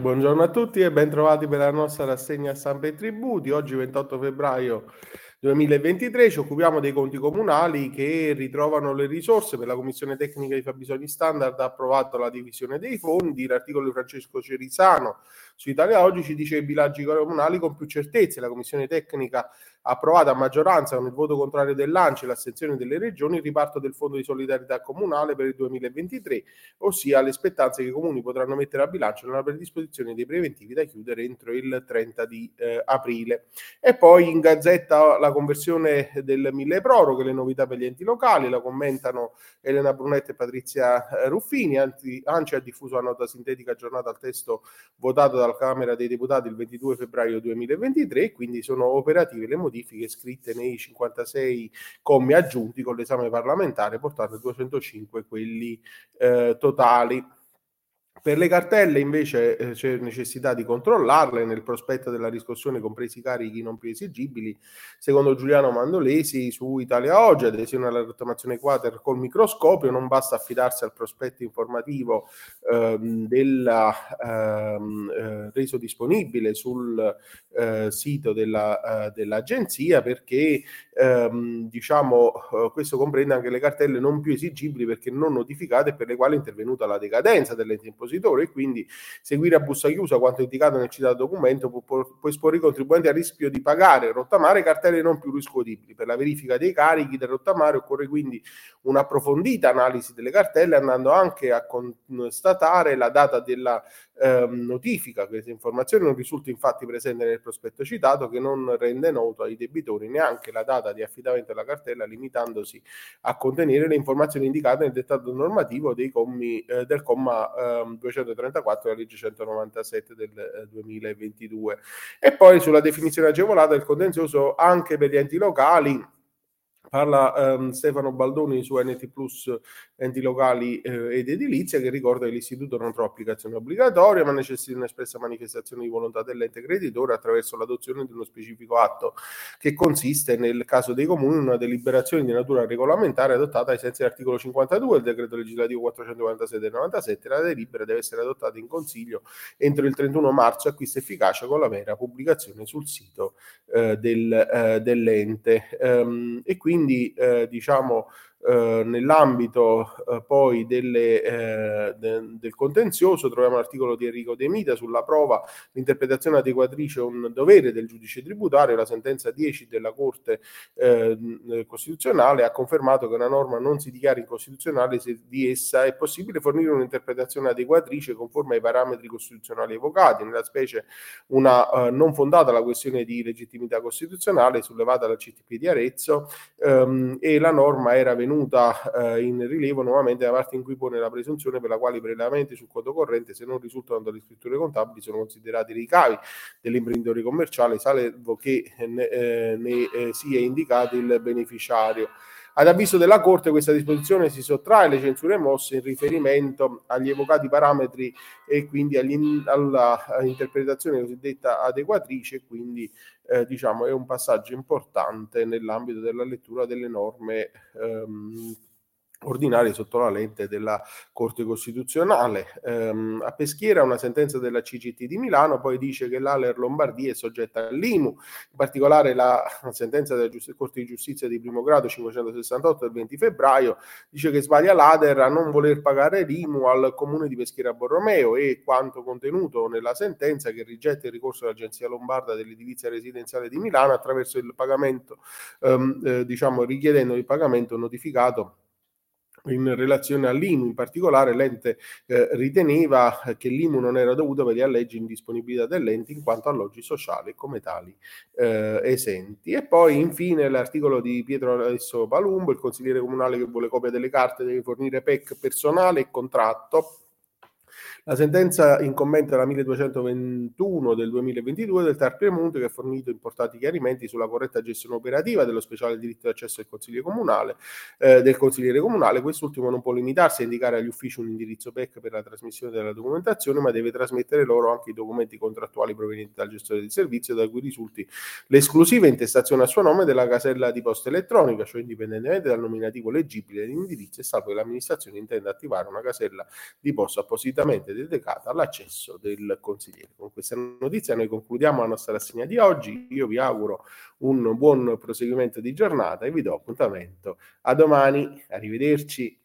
Buongiorno a tutti e ben trovati per la nostra rassegna stampa e tributi. Oggi 28 febbraio 2023 ci occupiamo dei conti comunali che ritrovano le risorse per la Commissione Tecnica di Fabbisogni Standard ha approvato la divisione dei fondi. L'articolo di Francesco Cerisano su Italia Oggi ci dice che i bilanci comunali con più certezze. La Commissione Tecnica ha approvato a maggioranza con il voto contrario dell'ANCI e l'astensione delle regioni il riparto del Fondo di solidarietà comunale per il 2023, ossia le spettanze che i comuni potranno mettere a bilancio nella predisposizione dei preventivi da chiudere entro il 30 di eh, aprile. E poi in gazzetta la conversione del mille proroghe, le novità per gli enti locali, la commentano Elena Brunetti e Patrizia eh, Ruffini, Anzi, ANCI ha diffuso una nota sintetica aggiornata al testo votato dalla Camera dei Deputati il 22 febbraio 2023, quindi sono operative le modifiche scritte nei 56 commi aggiunti con l'esame parlamentare, portando a 205 quelli eh, totali. Per le cartelle invece eh, c'è necessità di controllarle nel prospetto della riscossione compresi i carichi non più esigibili. Secondo Giuliano Mandolesi su Italia Oggi, adesione alla rottamazione quater col microscopio, non basta affidarsi al prospetto informativo ehm, della, ehm, eh, reso disponibile sul eh, sito della, eh, dell'agenzia perché ehm, diciamo, eh, questo comprende anche le cartelle non più esigibili perché non notificate e per le quali è intervenuta la decadenza dell'ente impositivo depositore e quindi seguire a busta chiusa quanto indicato nel citato documento può, può esporre i contribuenti al rischio di pagare rottamare cartelle non più riscuotibili. Per la verifica dei carichi del rottamare occorre quindi un'approfondita analisi delle cartelle andando anche a constatare la data della ehm, notifica. Questa informazione non risulta infatti presente nel prospetto citato che non rende noto ai debitori neanche la data di affidamento della cartella limitandosi a contenere le informazioni indicate nel dettato normativo dei commi, eh, del comma ehm, 234 della legge 197 del eh, 2022. E poi sulla definizione agevolata del contenzioso anche per gli enti locali Parla um, Stefano Baldoni su NT Plus enti locali eh, ed edilizia che ricorda che l'istituto non trova applicazione obbligatoria ma necessita un'espressa manifestazione di volontà dell'ente creditore attraverso l'adozione di uno specifico atto che consiste nel caso dei comuni in una deliberazione di natura regolamentare adottata ai sensi dell'articolo 52 del decreto legislativo 446 del 97 la delibera deve essere adottata in consiglio entro il 31 marzo e acquista efficacia con la vera pubblicazione sul sito eh, del, eh, dell'ente. Um, e quindi quindi eh, diciamo eh, nell'ambito eh, poi delle, eh, de, del contenzioso troviamo l'articolo di Enrico De Mita sulla prova l'interpretazione adeguatrice è un dovere del giudice tributario. La sentenza 10 della Corte eh, Costituzionale ha confermato che una norma non si dichiara incostituzionale se di essa è possibile fornire un'interpretazione adeguatrice conforme ai parametri costituzionali evocati. Nella specie una eh, non fondata la questione di legittimità costituzionale sollevata dal CTP di Arezzo ehm, e la norma era venuta venuta eh, in rilievo nuovamente la parte in cui pone la presunzione per la quale i prelevamenti sul conto corrente, se non risultano dalle scritture contabili, sono considerati ricavi dell'imprenditore commerciale, salvo che ne, eh, ne eh, sia indicato il beneficiario. Ad avviso della Corte questa disposizione si sottrae alle censure mosse in riferimento agli evocati parametri e quindi all'interpretazione cosiddetta adeguatrice quindi eh, diciamo è un passaggio importante nell'ambito della lettura delle norme ehm, ordinari sotto la lente della Corte Costituzionale. Um, a Peschiera una sentenza della CGT di Milano poi dice che l'Aler Lombardia è soggetta all'IMU, in particolare la sentenza della Giust- Corte di Giustizia di primo grado 568 del 20 febbraio dice che sbaglia l'Ader a non voler pagare l'IMU al comune di Peschiera Borromeo e quanto contenuto nella sentenza che rigetta il ricorso dell'Agenzia Lombarda dell'edilizia residenziale di Milano attraverso il pagamento, um, eh, diciamo richiedendo il pagamento notificato in relazione all'IMU, in particolare l'ente eh, riteneva che l'IMU non era dovuta per gli alleggi indisponibilità dell'ente in quanto alloggi sociali come tali eh, esenti. E poi infine l'articolo di Pietro Alessio Palumbo, il consigliere comunale che vuole copia delle carte deve fornire PEC personale e contratto la sentenza in commento alla 1221 del 2022 del TAR Piemonte che ha fornito importanti chiarimenti sulla corretta gestione operativa dello speciale diritto di accesso del consigliere comunale, eh, del consigliere comunale. Quest'ultimo non può limitarsi a indicare agli uffici un indirizzo PEC per la trasmissione della documentazione, ma deve trasmettere loro anche i documenti contrattuali provenienti dal gestore del servizio da cui risulti l'esclusiva intestazione a suo nome della casella di posta elettronica, cioè indipendentemente dal nominativo leggibile dell'indirizzo e salvo che l'amministrazione intenda attivare una casella di posta appositamente esclusivamente dedicata all'accesso del consigliere. Con questa notizia noi concludiamo la nostra rassegna di oggi. Io vi auguro un buon proseguimento di giornata e vi do appuntamento a domani. Arrivederci.